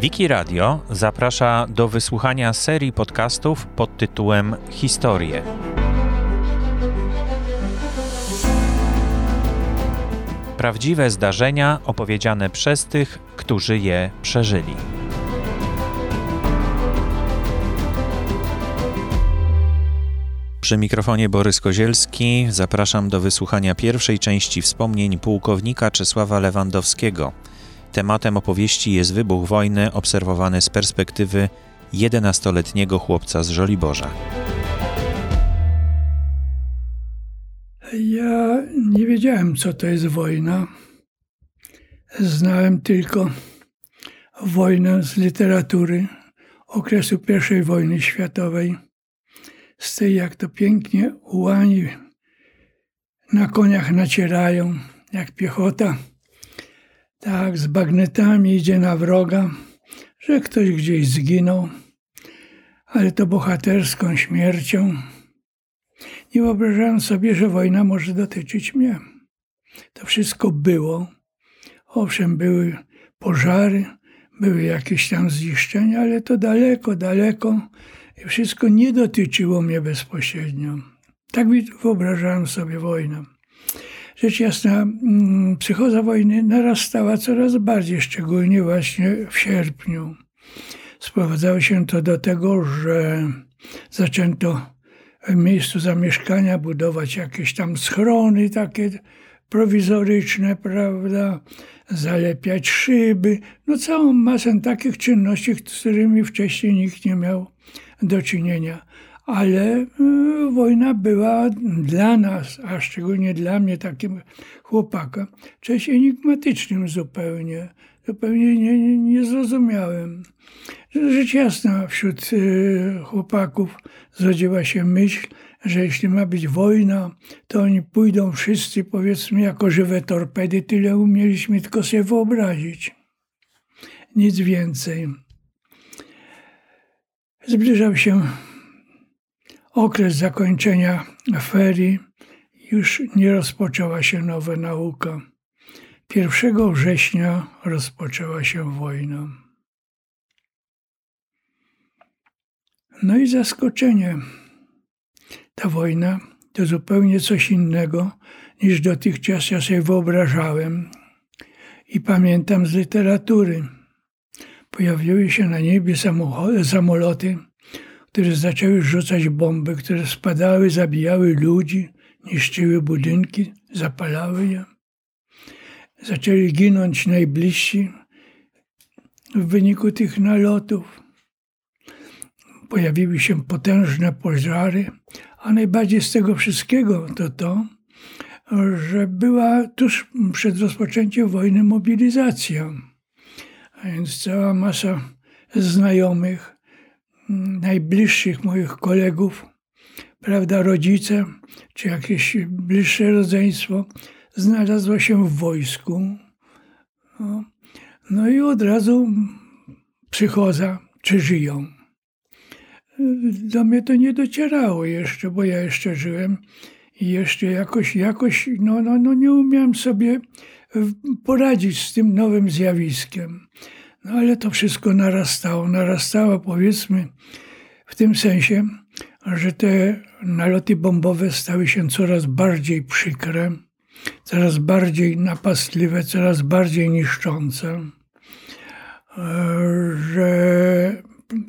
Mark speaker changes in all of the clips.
Speaker 1: Wiki Radio zaprasza do wysłuchania serii podcastów pod tytułem Historie. Prawdziwe zdarzenia opowiedziane przez tych, którzy je przeżyli. Przy mikrofonie Borys Kozielski zapraszam do wysłuchania pierwszej części wspomnień pułkownika Czesława Lewandowskiego. Tematem opowieści jest wybuch wojny obserwowany z perspektywy 11-letniego chłopca z Żoliborza.
Speaker 2: Ja nie wiedziałem, co to jest wojna. Znałem tylko wojnę z literatury okresu I wojny światowej z tej, jak to pięknie ułani na koniach nacierają, jak piechota, tak z bagnetami idzie na wroga, że ktoś gdzieś zginął, ale to bohaterską śmiercią. Nie wyobrażałem sobie, że wojna może dotyczyć mnie. To wszystko było. Owszem, były pożary, były jakieś tam zniszczenia, ale to daleko, daleko i wszystko nie dotyczyło mnie bezpośrednio. Tak wyobrażałem sobie wojnę. Rzecz jasna, mm, psychoza wojny narastała coraz bardziej, szczególnie właśnie w sierpniu. Sprowadzało się to do tego, że zaczęto w miejscu zamieszkania budować jakieś tam schrony takie prowizoryczne, prawda, zalepiać szyby, no całą masę takich czynności, z którymi wcześniej nikt nie miał do czynienia. Ale y, wojna była dla nas, a szczególnie dla mnie, takim chłopaka, czymś enigmatycznym zupełnie. Zupełnie nie, nie, nie zrozumiałem. Rzecz jasna, wśród y, chłopaków zrodziła się myśl, że jeśli ma być wojna, to oni pójdą wszyscy, powiedzmy, jako żywe torpedy. Tyle umieliśmy tylko sobie wyobrazić. Nic więcej. Zbliżał się okres zakończenia ferii. Już nie rozpoczęła się nowa nauka. 1 września rozpoczęła się wojna. No i zaskoczenie. Ta wojna to zupełnie coś innego niż dotychczas ja sobie wyobrażałem i pamiętam z literatury. Pojawiły się na niebie samoloty, które zaczęły rzucać bomby, które spadały, zabijały ludzi, niszczyły budynki, zapalały je. Zaczęli ginąć najbliżsi w wyniku tych nalotów. Pojawiły się potężne pożary, a najbardziej z tego wszystkiego to to, że była tuż przed rozpoczęciem wojny mobilizacja. A więc cała masa znajomych, najbliższych moich kolegów, prawda, rodzice, czy jakieś bliższe rodzeństwo, znalazło się w wojsku. No, no i od razu psychoza, czy żyją. Do mnie to nie docierało jeszcze, bo ja jeszcze żyłem i jeszcze jakoś, jakoś no, no, no nie umiałem sobie poradzić z tym nowym zjawiskiem. No ale to wszystko narastało, narastało powiedzmy w tym sensie, że te naloty bombowe stały się coraz bardziej przykre, coraz bardziej napastliwe, coraz bardziej niszczące, że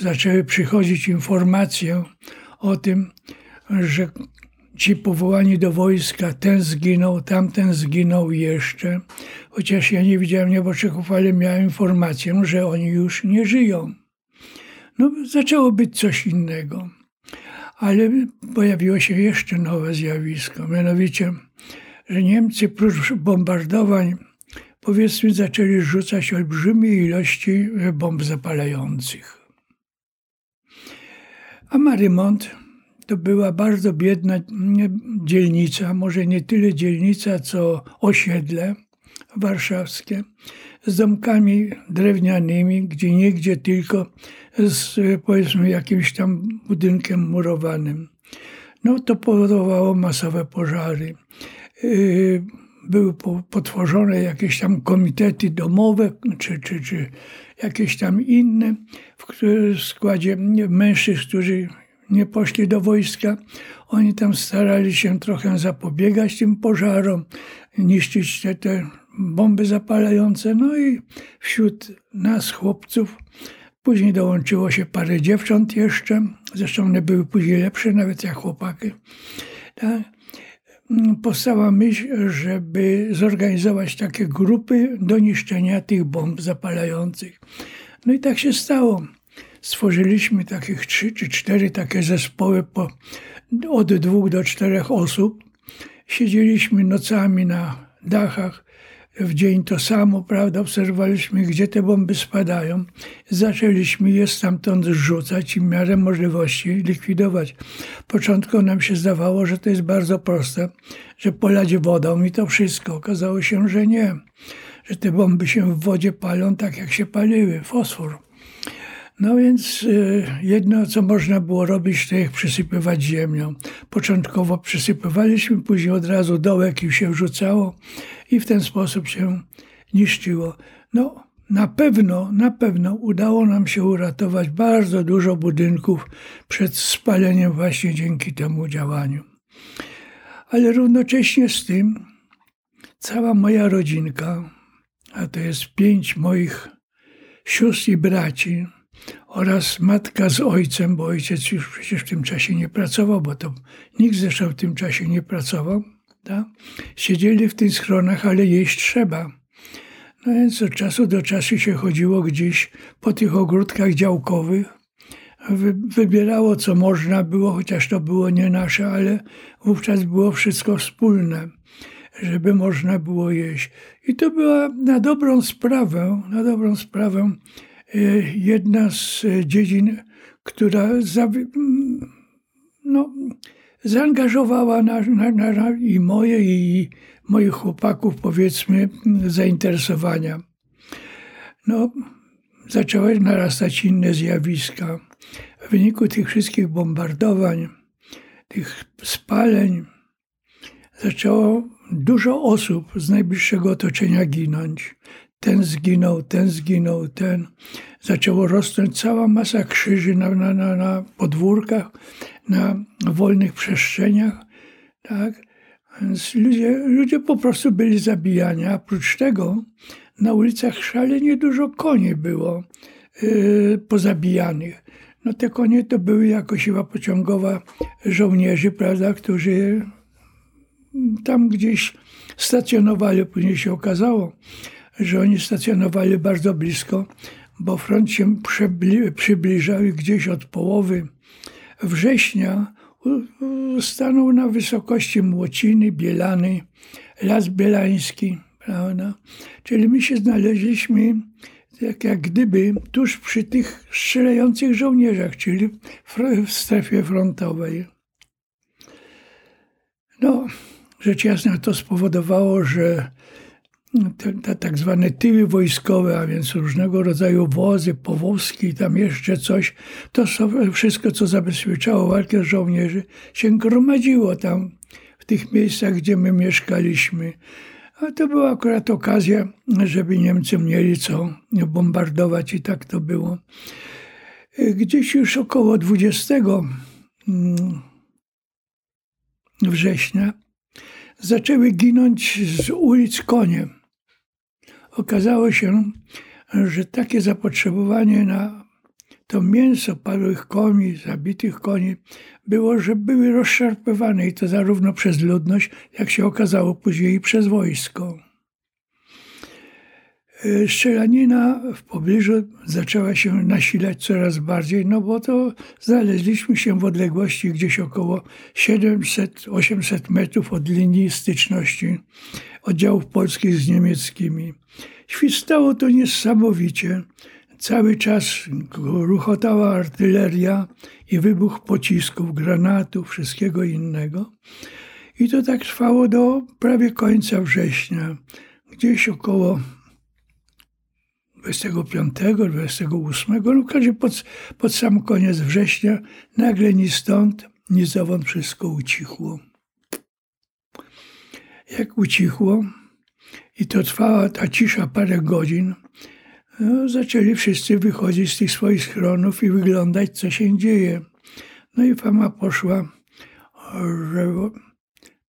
Speaker 2: zaczęły przychodzić informacje o tym, że ci powołani do wojska, ten zginął, tamten zginął jeszcze. Chociaż ja nie widziałem nieboczyków, ale miałem informację, że oni już nie żyją. No, zaczęło być coś innego. Ale pojawiło się jeszcze nowe zjawisko, mianowicie, że Niemcy prócz bombardowań, powiedzmy, zaczęli rzucać olbrzymie ilości bomb zapalających. A Marymont to była bardzo biedna dzielnica, może nie tyle dzielnica, co osiedle warszawskie, z domkami drewnianymi, gdzie niegdzie tylko z powiedzmy jakimś tam budynkiem murowanym. No to powodowało masowe pożary. Yy, były potworzone jakieś tam komitety domowe, czy, czy, czy jakieś tam inne, w składzie mężczyzn, którzy nie poszli do wojska. Oni tam starali się trochę zapobiegać tym pożarom, niszczyć te, te bomby zapalające. No i wśród nas, chłopców, później dołączyło się parę dziewcząt jeszcze. Zresztą one były później lepsze, nawet jak chłopaki. Tak? Powstała myśl, żeby zorganizować takie grupy do niszczenia tych bomb zapalających. No i tak się stało. Stworzyliśmy takich trzy czy cztery takie zespoły po, od dwóch do czterech osób. Siedzieliśmy nocami na dachach, w dzień to samo, prawda, obserwowaliśmy, gdzie te bomby spadają. Zaczęliśmy je stamtąd rzucać i w miarę możliwości likwidować. Początkowo nam się zdawało, że to jest bardzo proste, że polać wodą i to wszystko. Okazało się, że nie, że te bomby się w wodzie palą tak, jak się paliły, fosfor. No więc y, jedno, co można było robić, to ich przysypywać ziemią. Początkowo przysypywaliśmy, później od razu dołek i się wrzucało i w ten sposób się niszczyło. No, na pewno, na pewno udało nam się uratować bardzo dużo budynków przed spaleniem właśnie dzięki temu działaniu. Ale równocześnie z tym cała moja rodzinka, a to jest pięć moich sióstr i braci, oraz matka z ojcem, bo ojciec już przecież w tym czasie nie pracował, bo to nikt zresztą w tym czasie nie pracował. Tak? Siedzieli w tych schronach, ale jeść trzeba. No więc od czasu do czasu się chodziło gdzieś po tych ogródkach działkowych. Wy, wybierało co można było, chociaż to było nie nasze, ale wówczas było wszystko wspólne, żeby można było jeść. I to była na dobrą sprawę, na dobrą sprawę jedna z y, dziedzin, która za, no, zaangażowała na, na, na, i moje, i moich chłopaków, powiedzmy, zainteresowania. No, zaczęły narastać inne zjawiska. W wyniku tych wszystkich bombardowań, tych spaleń, zaczęło dużo osób z najbliższego otoczenia ginąć ten zginął, ten zginął, ten. Zaczęło rosnąć cała masa krzyży na, na, na, na podwórkach, na wolnych przestrzeniach. Tak? Więc ludzie, ludzie po prostu byli zabijani. A oprócz tego na ulicach szalenie dużo koni było yy, pozabijanych. No te konie to były jako siła pociągowa żołnierzy, prawda, którzy tam gdzieś stacjonowali. Później się okazało, że oni stacjonowali bardzo blisko, bo front się przybliżał i gdzieś od połowy września stanął na wysokości Młociny, Bielany, Las Bielański. Prawda? Czyli my się znaleźliśmy tak jak gdyby tuż przy tych strzelających żołnierzach, czyli w strefie frontowej. No, rzecz jasna to spowodowało, że te, te tak zwane tyły wojskowe, a więc różnego rodzaju wozy, powozki, tam jeszcze coś, to wszystko, co zabezpieczało walkę żołnierzy, się gromadziło tam w tych miejscach, gdzie my mieszkaliśmy. A to była akurat okazja, żeby Niemcy mieli co bombardować i tak to było. Gdzieś już około 20 mm, września zaczęły ginąć z ulic konie okazało się, że takie zapotrzebowanie na to mięso padłych koni, zabitych koni, było, że były rozszarpywane i to zarówno przez ludność, jak się okazało później i przez wojsko. Strzelanina w pobliżu zaczęła się nasilać coraz bardziej, no bo to znaleźliśmy się w odległości gdzieś około 700-800 metrów od linii styczności oddziałów polskich z niemieckimi. Świstało to niesamowicie. Cały czas ruchotała artyleria i wybuch pocisków, granatów, wszystkiego innego. I to tak trwało do prawie końca września. Gdzieś około 25, 28, no w każdym pod, pod sam koniec września, nagle ni stąd, ni zowąd wszystko ucichło. Jak ucichło, i to trwała ta cisza parę godzin, no, zaczęli wszyscy wychodzić z tych swoich schronów i wyglądać, co się dzieje. No i fama poszła, że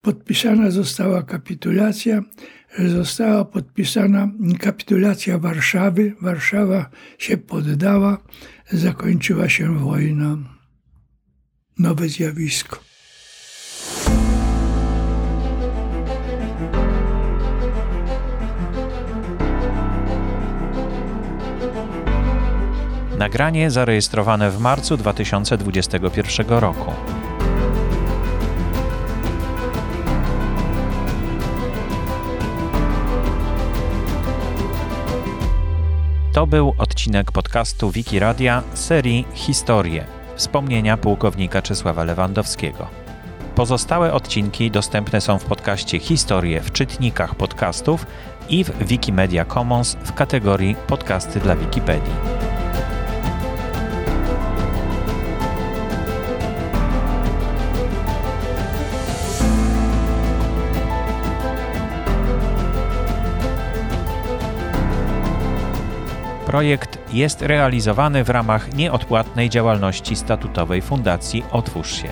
Speaker 2: podpisana została kapitulacja, została podpisana kapitulacja Warszawy. Warszawa się poddała, zakończyła się wojna. Nowe zjawisko.
Speaker 1: Nagranie zarejestrowane w marcu 2021 roku. Był odcinek podcastu Wiki Radia serii Historie wspomnienia pułkownika Czesława Lewandowskiego. Pozostałe odcinki dostępne są w podcaście Historie w czytnikach podcastów i w Wikimedia Commons w kategorii Podcasty dla Wikipedii. Projekt jest realizowany w ramach nieodpłatnej działalności statutowej Fundacji Otwórz się.